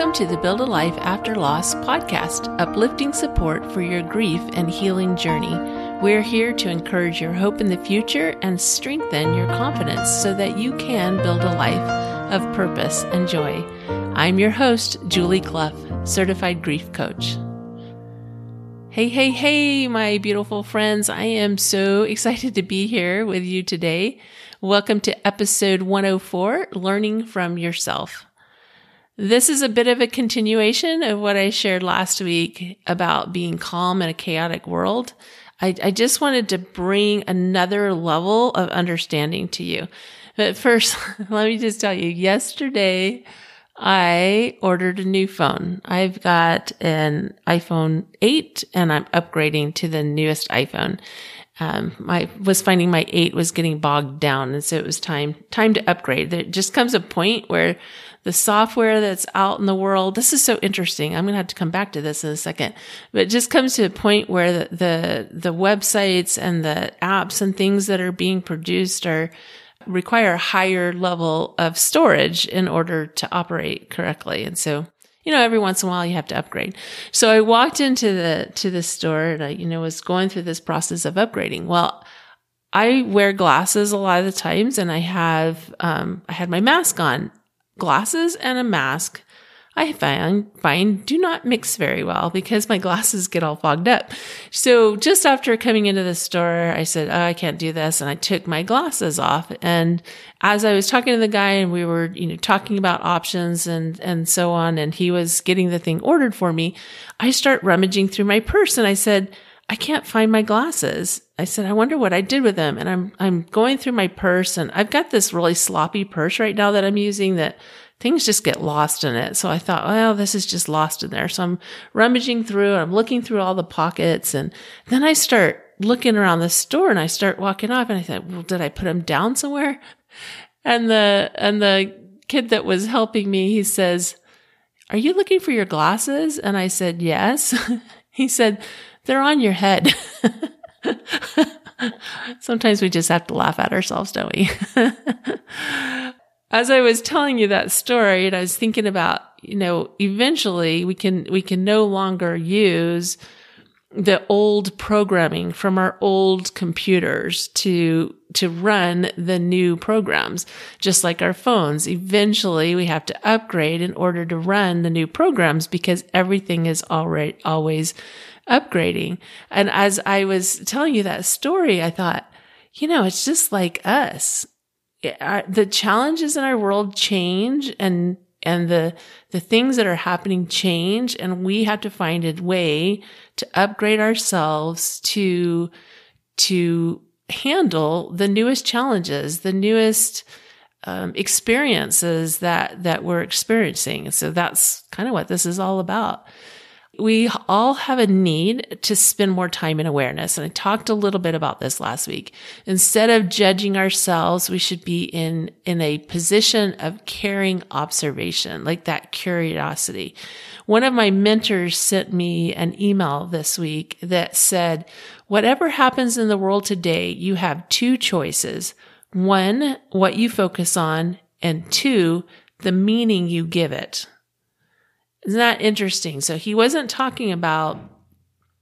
Welcome to the Build a Life After Loss podcast, uplifting support for your grief and healing journey. We're here to encourage your hope in the future and strengthen your confidence so that you can build a life of purpose and joy. I'm your host, Julie Clough, certified grief coach. Hey, hey, hey, my beautiful friends. I am so excited to be here with you today. Welcome to episode 104 Learning from Yourself. This is a bit of a continuation of what I shared last week about being calm in a chaotic world. I, I just wanted to bring another level of understanding to you. But first, let me just tell you, yesterday I ordered a new phone. I've got an iPhone 8 and I'm upgrading to the newest iPhone. Um, I was finding my 8 was getting bogged down. And so it was time, time to upgrade. There just comes a point where the software that's out in the world. This is so interesting. I'm going to have to come back to this in a second, but it just comes to a point where the, the, the websites and the apps and things that are being produced are require a higher level of storage in order to operate correctly. And so, you know, every once in a while you have to upgrade. So I walked into the, to the store and I, you know, was going through this process of upgrading. Well, I wear glasses a lot of the times and I have, um, I had my mask on glasses and a mask I find, find do not mix very well because my glasses get all fogged up. So just after coming into the store, I said, Oh, I can't do this. And I took my glasses off. And as I was talking to the guy and we were, you know, talking about options and, and so on, and he was getting the thing ordered for me, I start rummaging through my purse and I said, I can't find my glasses. I said, I wonder what I did with them. And I'm, I'm going through my purse and I've got this really sloppy purse right now that I'm using that things just get lost in it. So I thought, well, this is just lost in there. So I'm rummaging through and I'm looking through all the pockets. And then I start looking around the store and I start walking off and I thought, well, did I put them down somewhere? And the, and the kid that was helping me, he says, are you looking for your glasses? And I said, yes. he said, they're on your head. Sometimes we just have to laugh at ourselves, don't we? As I was telling you that story, and I was thinking about, you know, eventually we can, we can no longer use the old programming from our old computers to to run the new programs just like our phones eventually we have to upgrade in order to run the new programs because everything is already always upgrading. And as I was telling you that story, I thought, you know, it's just like us. the challenges in our world change and and the the things that are happening change and we have to find a way to upgrade ourselves to to handle the newest challenges the newest um, experiences that that we're experiencing so that's kind of what this is all about we all have a need to spend more time in awareness. And I talked a little bit about this last week. Instead of judging ourselves, we should be in, in a position of caring observation, like that curiosity. One of my mentors sent me an email this week that said, whatever happens in the world today, you have two choices. One, what you focus on, and two, the meaning you give it. Isn't that interesting? So he wasn't talking about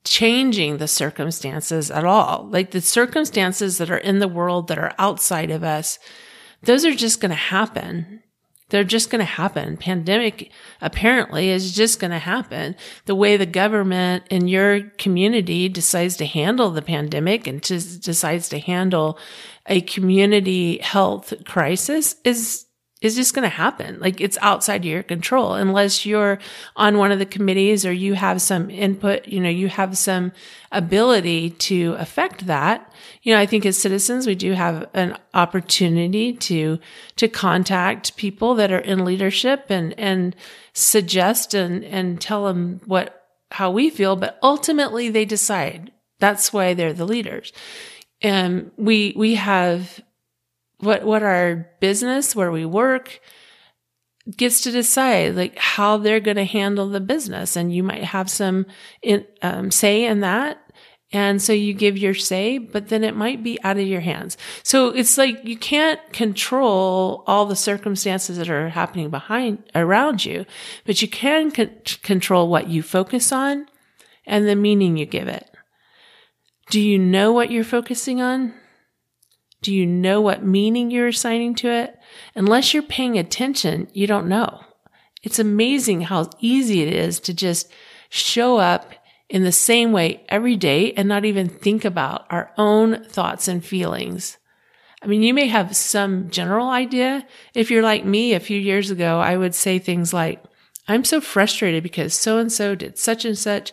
changing the circumstances at all. Like the circumstances that are in the world that are outside of us, those are just going to happen. They're just going to happen. Pandemic apparently is just going to happen. The way the government in your community decides to handle the pandemic and decides to handle a community health crisis is is just going to happen. Like it's outside your control unless you're on one of the committees or you have some input, you know, you have some ability to affect that. You know, I think as citizens, we do have an opportunity to, to contact people that are in leadership and, and suggest and, and tell them what, how we feel, but ultimately they decide. That's why they're the leaders. And we, we have what what our business where we work gets to decide like how they're going to handle the business and you might have some in, um, say in that And so you give your say, but then it might be out of your hands. So it's like you can't control all the circumstances that are happening behind around you, but you can control what you focus on and the meaning you give it. Do you know what you're focusing on? Do you know what meaning you're assigning to it? Unless you're paying attention, you don't know. It's amazing how easy it is to just show up in the same way every day and not even think about our own thoughts and feelings. I mean, you may have some general idea. If you're like me a few years ago, I would say things like, I'm so frustrated because so and so did such and such.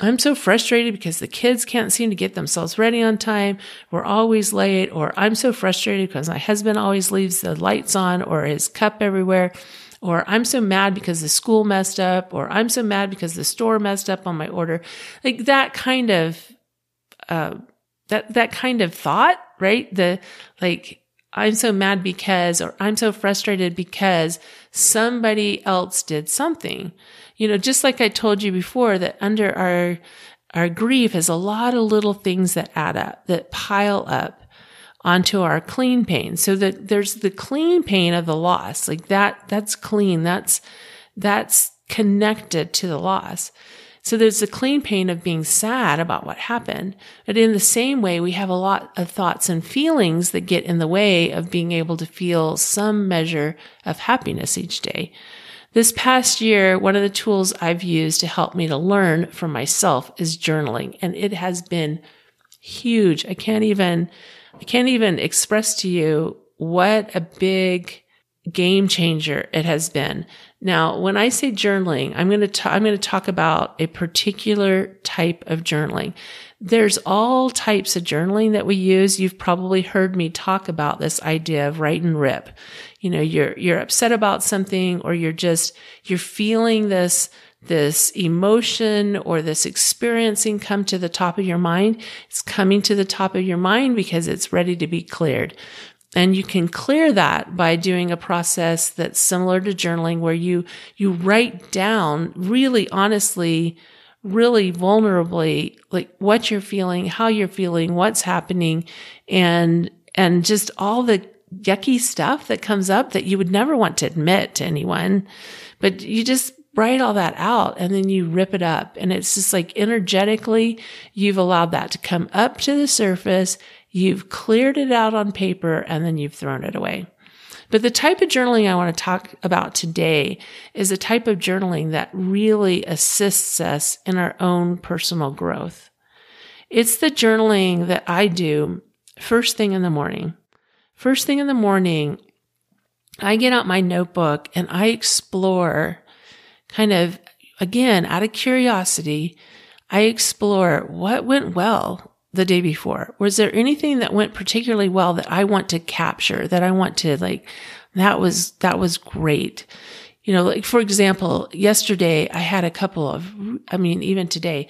I'm so frustrated because the kids can't seem to get themselves ready on time. We're always late. Or I'm so frustrated because my husband always leaves the lights on or his cup everywhere or I'm so mad because the school messed up, or I'm so mad because the store messed up on my order. Like that kind of, uh, that, that kind of thought, right? The, like, I'm so mad because, or I'm so frustrated because somebody else did something. You know, just like I told you before that under our, our grief is a lot of little things that add up, that pile up onto our clean pain. So that there's the clean pain of the loss. Like that, that's clean. That's, that's connected to the loss. So there's the clean pain of being sad about what happened. But in the same way, we have a lot of thoughts and feelings that get in the way of being able to feel some measure of happiness each day. This past year, one of the tools I've used to help me to learn for myself is journaling. And it has been huge. I can't even I can't even express to you what a big game changer it has been. Now, when I say journaling, I'm going to I'm going to talk about a particular type of journaling. There's all types of journaling that we use. You've probably heard me talk about this idea of write and rip. You know, you're you're upset about something or you're just you're feeling this this emotion or this experiencing come to the top of your mind, it's coming to the top of your mind because it's ready to be cleared. And you can clear that by doing a process that's similar to journaling where you, you write down really honestly, really vulnerably, like what you're feeling, how you're feeling, what's happening, and, and just all the yucky stuff that comes up that you would never want to admit to anyone. But you just write all that out and then you rip it up. And it's just like energetically, you've allowed that to come up to the surface. You've cleared it out on paper and then you've thrown it away. But the type of journaling I want to talk about today is a type of journaling that really assists us in our own personal growth. It's the journaling that I do first thing in the morning. First thing in the morning, I get out my notebook and I explore kind of, again, out of curiosity, I explore what went well the day before. Was there anything that went particularly well that I want to capture, that I want to like, that was, that was great. You know, like for example, yesterday I had a couple of, I mean, even today,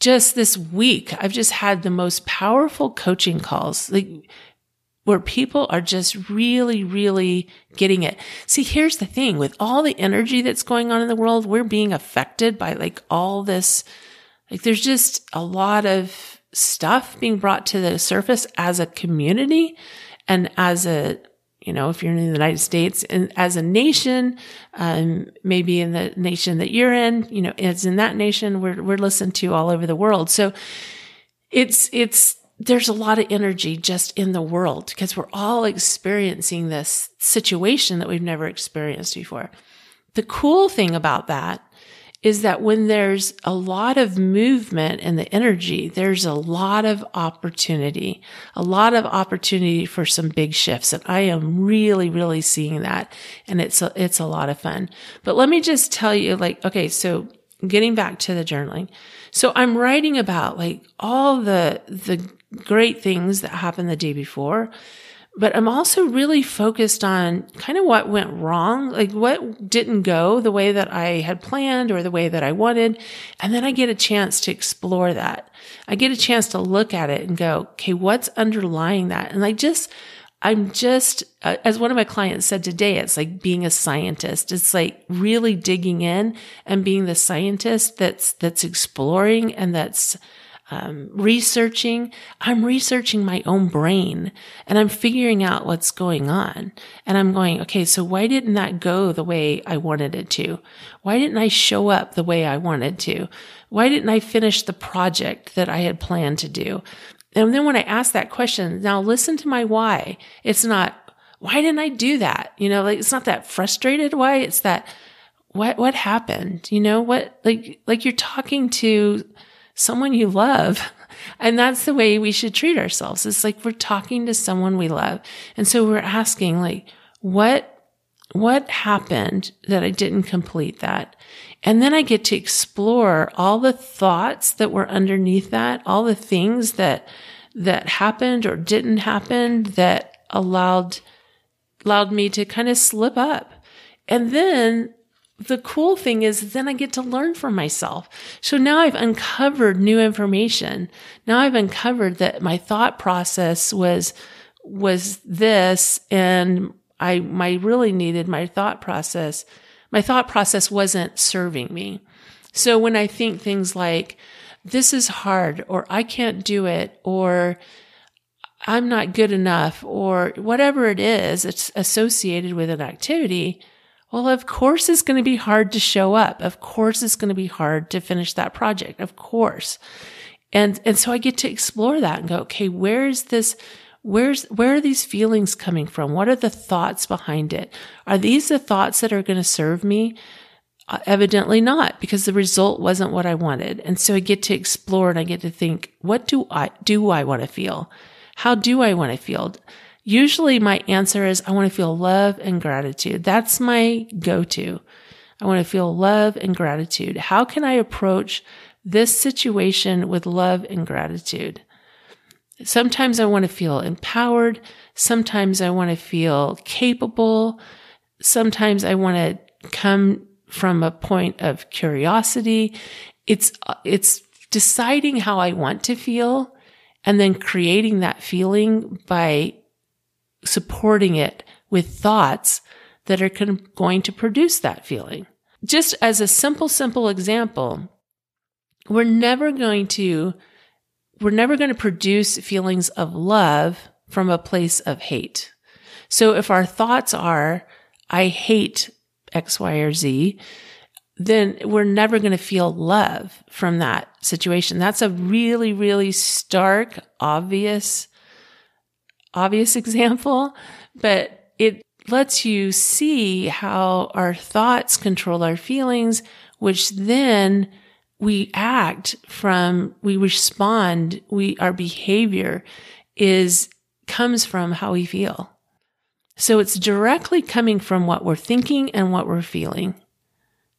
just this week, I've just had the most powerful coaching calls. Like where people are just really, really getting it. See, here's the thing with all the energy that's going on in the world, we're being affected by like all this. Like there's just a lot of stuff being brought to the surface as a community and as a, you know, if you're in the United States and as a nation, um, maybe in the nation that you're in, you know, as in that nation, we're, we're listened to all over the world. So it's, it's, there's a lot of energy just in the world because we're all experiencing this situation that we've never experienced before. The cool thing about that is that when there's a lot of movement in the energy, there's a lot of opportunity, a lot of opportunity for some big shifts. And I am really, really seeing that. And it's a, it's a lot of fun. But let me just tell you, like, okay, so getting back to the journaling. So I'm writing about like all the, the great things that happened the day before. But I'm also really focused on kind of what went wrong, like what didn't go the way that I had planned or the way that I wanted. And then I get a chance to explore that. I get a chance to look at it and go, okay, what's underlying that? And I just, I'm just, uh, as one of my clients said today, it's like being a scientist. It's like really digging in and being the scientist that's, that's exploring and that's um, researching, I'm researching my own brain and I'm figuring out what's going on. And I'm going, okay, so why didn't that go the way I wanted it to? Why didn't I show up the way I wanted to? Why didn't I finish the project that I had planned to do? And then when I ask that question, now listen to my why. It's not, why didn't I do that? You know, like it's not that frustrated why. It's that, what, what happened? You know, what, like, like you're talking to someone you love. And that's the way we should treat ourselves. It's like we're talking to someone we love. And so we're asking like, what, what happened that I didn't complete that? And then I get to explore all the thoughts that were underneath that, all the things that, that happened or didn't happen that allowed, allowed me to kind of slip up. And then the cool thing is then I get to learn from myself. So now I've uncovered new information. Now I've uncovered that my thought process was, was this and I, my really needed my thought process. My thought process wasn't serving me. So when I think things like, this is hard or I can't do it or I'm not good enough or whatever it is, it's associated with an activity well, of course it's going to be hard to show up. Of course it's going to be hard to finish that project. Of course. And, and so I get to explore that and go, okay, where's this? Where's, where are these feelings coming from? What are the thoughts behind it? Are these the thoughts that are going to serve me? Uh, evidently not because the result wasn't what I wanted. And so I get to explore and I get to think, what do I, do I want to feel? How do I want to feel? Usually my answer is I want to feel love and gratitude. That's my go to. I want to feel love and gratitude. How can I approach this situation with love and gratitude? Sometimes I want to feel empowered. Sometimes I want to feel capable. Sometimes I want to come from a point of curiosity. It's, it's deciding how I want to feel and then creating that feeling by supporting it with thoughts that are going to produce that feeling. Just as a simple, simple example, we're never going to, we're never going to produce feelings of love from a place of hate. So if our thoughts are, I hate X, Y, or Z, then we're never going to feel love from that situation. That's a really, really stark, obvious obvious example, but it lets you see how our thoughts control our feelings, which then we act from, we respond, we, our behavior is, comes from how we feel. So it's directly coming from what we're thinking and what we're feeling.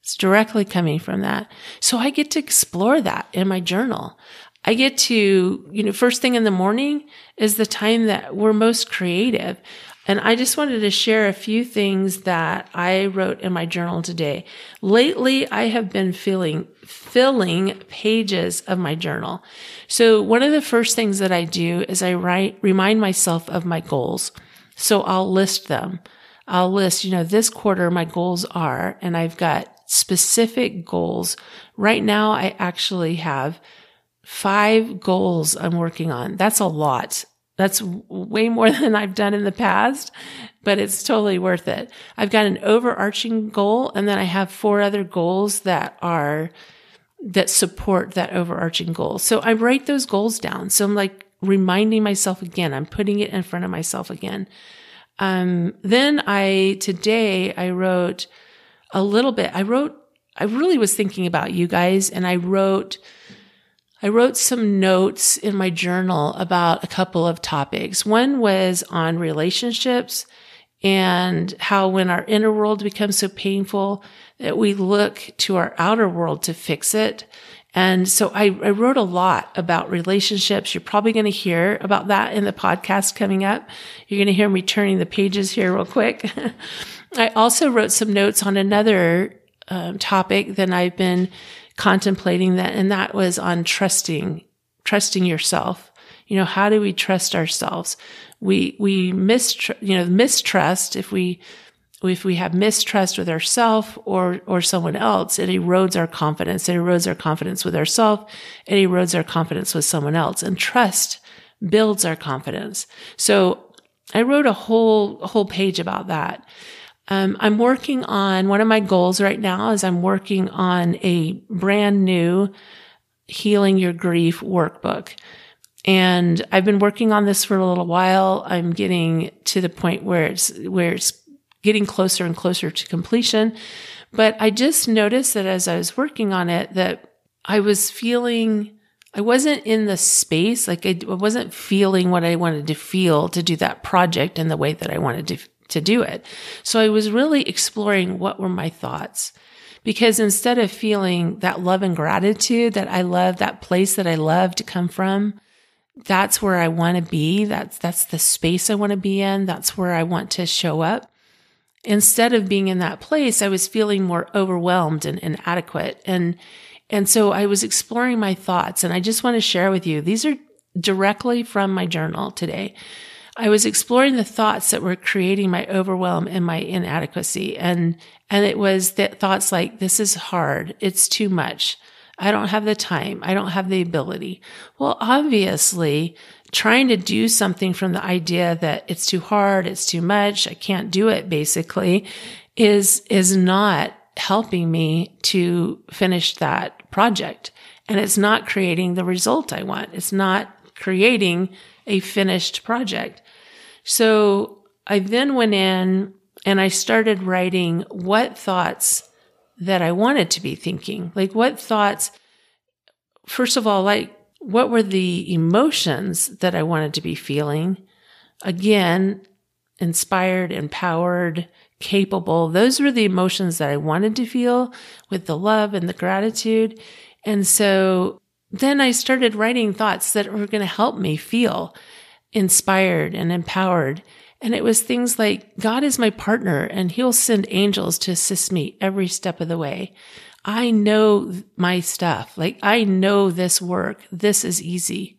It's directly coming from that. So I get to explore that in my journal. I get to, you know, first thing in the morning is the time that we're most creative. And I just wanted to share a few things that I wrote in my journal today. Lately, I have been feeling, filling pages of my journal. So one of the first things that I do is I write, remind myself of my goals. So I'll list them. I'll list, you know, this quarter my goals are, and I've got specific goals. Right now, I actually have five goals I'm working on. That's a lot. That's way more than I've done in the past, but it's totally worth it. I've got an overarching goal and then I have four other goals that are, that support that overarching goal. So I write those goals down. So I'm like reminding myself again. I'm putting it in front of myself again. Um, then I, today I wrote a little bit. I wrote, I really was thinking about you guys and I wrote, I wrote some notes in my journal about a couple of topics. One was on relationships and how when our inner world becomes so painful that we look to our outer world to fix it. And so I, I wrote a lot about relationships. You're probably going to hear about that in the podcast coming up. You're going to hear me turning the pages here real quick. I also wrote some notes on another um, topic that I've been contemplating that, and that was on trusting, trusting yourself. You know, how do we trust ourselves? We, we mistrust, you know, mistrust if we, if we have mistrust with ourselves or, or someone else, it erodes our confidence. It erodes our confidence with ourselves. It erodes our confidence with someone else. And trust builds our confidence. So I wrote a whole, whole page about that. Um, I'm working on one of my goals right now is I'm working on a brand new healing your grief workbook. And I've been working on this for a little while. I'm getting to the point where it's, where it's getting closer and closer to completion. But I just noticed that as I was working on it, that I was feeling, I wasn't in the space, like I wasn't feeling what I wanted to feel to do that project in the way that I wanted to, to do it. So I was really exploring what were my thoughts. Because instead of feeling that love and gratitude that I love, that place that I love to come from, that's where I want to be. That's, that's the space I want to be in. That's where I want to show up. Instead of being in that place, I was feeling more overwhelmed and inadequate. And, and so I was exploring my thoughts and I just want to share with you. These are directly from my journal today. I was exploring the thoughts that were creating my overwhelm and my inadequacy. And, and it was that thoughts like, this is hard. It's too much. I don't have the time. I don't have the ability. Well, obviously, trying to do something from the idea that it's too hard, it's too much, I can't do it basically is, is not helping me to finish that project. And it's not creating the result I want. It's not creating a finished project. So I then went in and I started writing what thoughts that I wanted to be thinking. Like what thoughts, first of all, like what were the emotions that I wanted to be feeling? Again, inspired, empowered, capable. Those were the emotions that I wanted to feel with the love and the gratitude. And so then I started writing thoughts that were going to help me feel inspired and empowered. And it was things like, God is my partner and he'll send angels to assist me every step of the way. I know my stuff. Like I know this work. This is easy.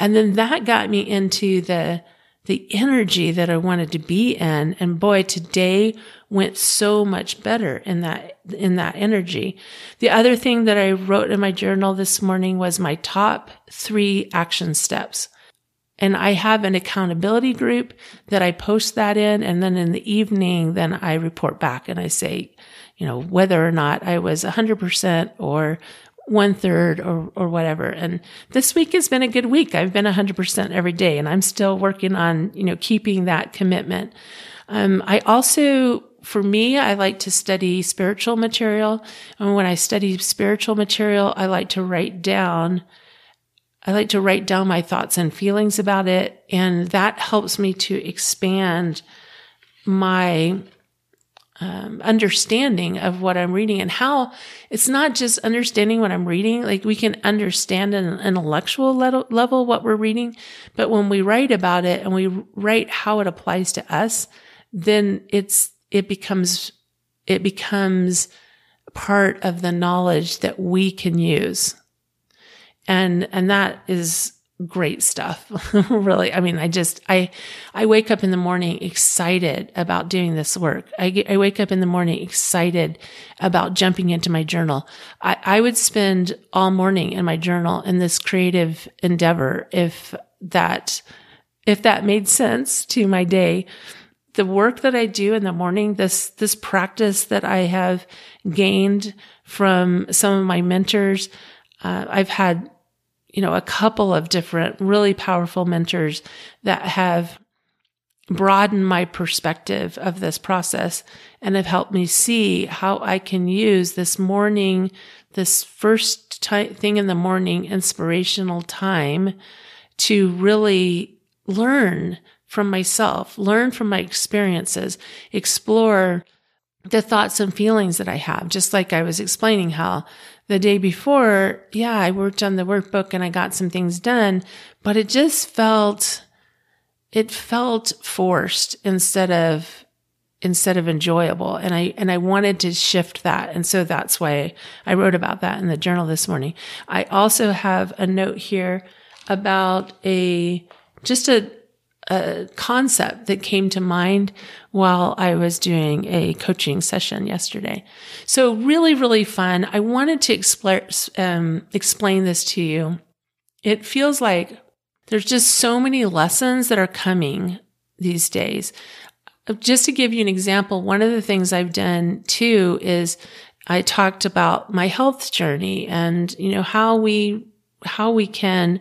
And then that got me into the, the energy that I wanted to be in. And boy, today went so much better in that, in that energy. The other thing that I wrote in my journal this morning was my top three action steps. And I have an accountability group that I post that in. And then in the evening, then I report back and I say, you know, whether or not I was 100% or one third or, or whatever. And this week has been a good week. I've been 100% every day and I'm still working on, you know, keeping that commitment. Um, I also, for me, I like to study spiritual material. And when I study spiritual material, I like to write down I like to write down my thoughts and feelings about it. And that helps me to expand my um, understanding of what I'm reading and how it's not just understanding what I'm reading. Like we can understand an intellectual level what we're reading, but when we write about it and we write how it applies to us, then it's, it becomes, it becomes part of the knowledge that we can use and and that is great stuff. Really i mean i just i i wake up in the morning excited about doing this work. I i wake up in the morning excited about jumping into my journal. I i would spend all morning in my journal in this creative endeavor if that if that made sense to my day. The work that i do in the morning this this practice that i have gained from some of my mentors uh, i've had you know, a couple of different really powerful mentors that have broadened my perspective of this process and have helped me see how I can use this morning, this first thing in the morning inspirational time to really learn from myself, learn from my experiences, explore the thoughts and feelings that I have, just like I was explaining how the day before, yeah, I worked on the workbook and I got some things done, but it just felt, it felt forced instead of, instead of enjoyable. And I, and I wanted to shift that. And so that's why I wrote about that in the journal this morning. I also have a note here about a, just a, a concept that came to mind while I was doing a coaching session yesterday. So really, really fun. I wanted to explain, um, explain this to you. It feels like there's just so many lessons that are coming these days. Just to give you an example, one of the things I've done too is I talked about my health journey and, you know, how we, how we can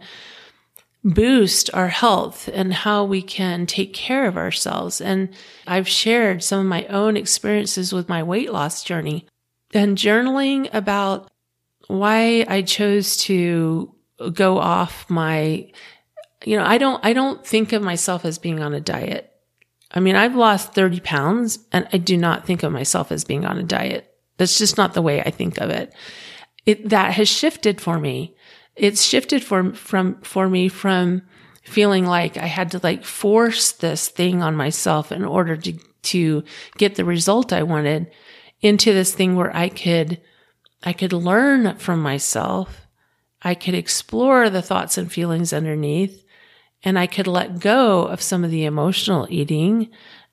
boost our health and how we can take care of ourselves. And I've shared some of my own experiences with my weight loss journey and journaling about why I chose to go off my, you know, I don't, I don't think of myself as being on a diet. I mean, I've lost 30 pounds and I do not think of myself as being on a diet. That's just not the way I think of it. It, that has shifted for me it's shifted for, from, for me from feeling like I had to like force this thing on myself in order to, to get the result I wanted into this thing where I could, I could learn from myself. I could explore the thoughts and feelings underneath and I could let go of some of the emotional eating.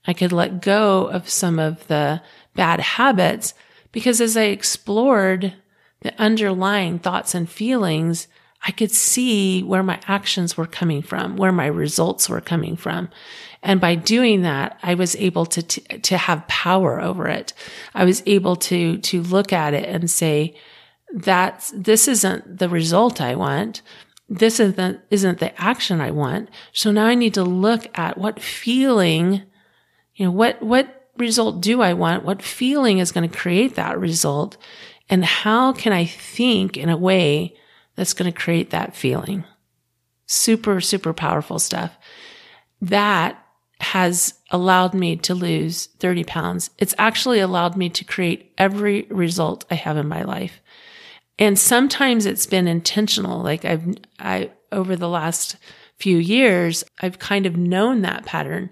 I could let go of some of the bad habits because as I explored the underlying thoughts and feelings, I could see where my actions were coming from, where my results were coming from. And by doing that, I was able to, to, to have power over it. I was able to, to look at it and say, that's, this isn't the result I want. This isn't, isn't the action I want. So now I need to look at what feeling, you know, what, what result do I want? What feeling is going to create that result? And how can I think in a way that's going to create that feeling? Super, super powerful stuff. That has allowed me to lose 30 pounds. It's actually allowed me to create every result I have in my life. And sometimes it's been intentional. Like I've, I, over the last few years, I've kind of known that pattern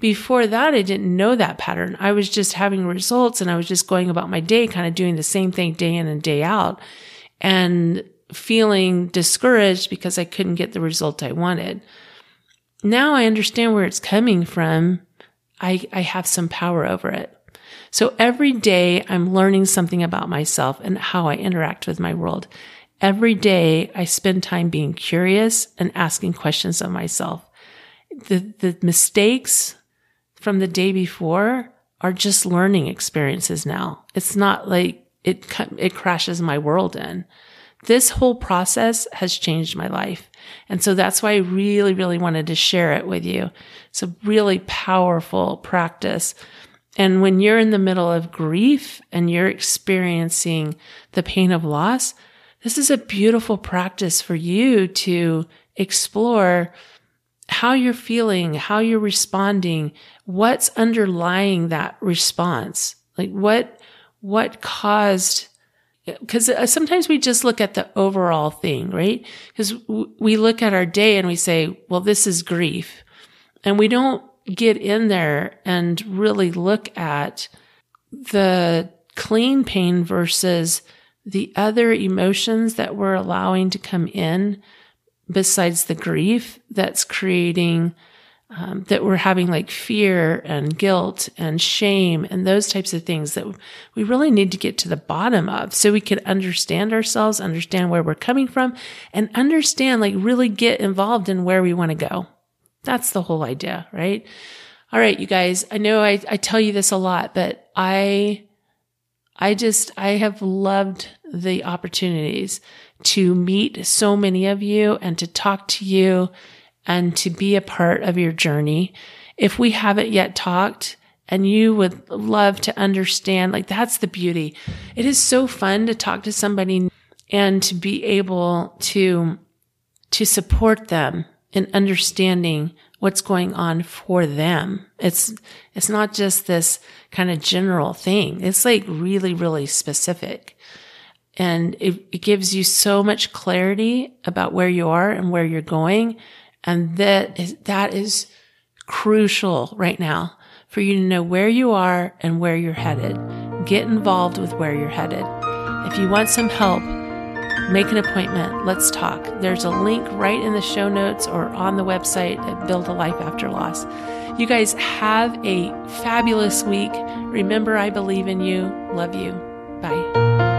before that, I didn't know that pattern. I was just having results and I was just going about my day, kind of doing the same thing day in and day out and feeling discouraged because I couldn't get the result I wanted. Now I understand where it's coming from. I, I have some power over it. So every day I'm learning something about myself and how I interact with my world. Every day I spend time being curious and asking questions of myself. The, the mistakes from the day before are just learning experiences now. It's not like it, it crashes my world in. This whole process has changed my life. And so that's why I really, really wanted to share it with you. It's a really powerful practice. And when you're in the middle of grief and you're experiencing the pain of loss, this is a beautiful practice for you to explore how you're feeling, how you're responding, what's underlying that response? Like what, what caused, because uh, sometimes we just look at the overall thing, right? Because we look at our day and we say, well, this is grief. And we don't get in there and really look at the clean pain versus the other emotions that we're allowing to come in besides the grief that's creating um, that we're having like fear and guilt and shame and those types of things that we really need to get to the bottom of so we can understand ourselves, understand where we're coming from, and understand, like, really get involved in where we want to go. That's the whole idea, right? All right, you guys, I know I, I tell you this a lot, but I, I just, I have loved the opportunities to meet so many of you and to talk to you and to be a part of your journey. If we haven't yet talked and you would love to understand, like that's the beauty. It is so fun to talk to somebody and to be able to, to support them in understanding what's going on for them. It's, it's not just this kind of general thing. It's like really, really specific. And it, it gives you so much clarity about where you are and where you're going. And that is, that is crucial right now for you to know where you are and where you're headed. Get involved with where you're headed. If you want some help, make an appointment. Let's talk. There's a link right in the show notes or on the website at Build a Life After Loss. You guys have a fabulous week. Remember, I believe in you. Love you. Bye.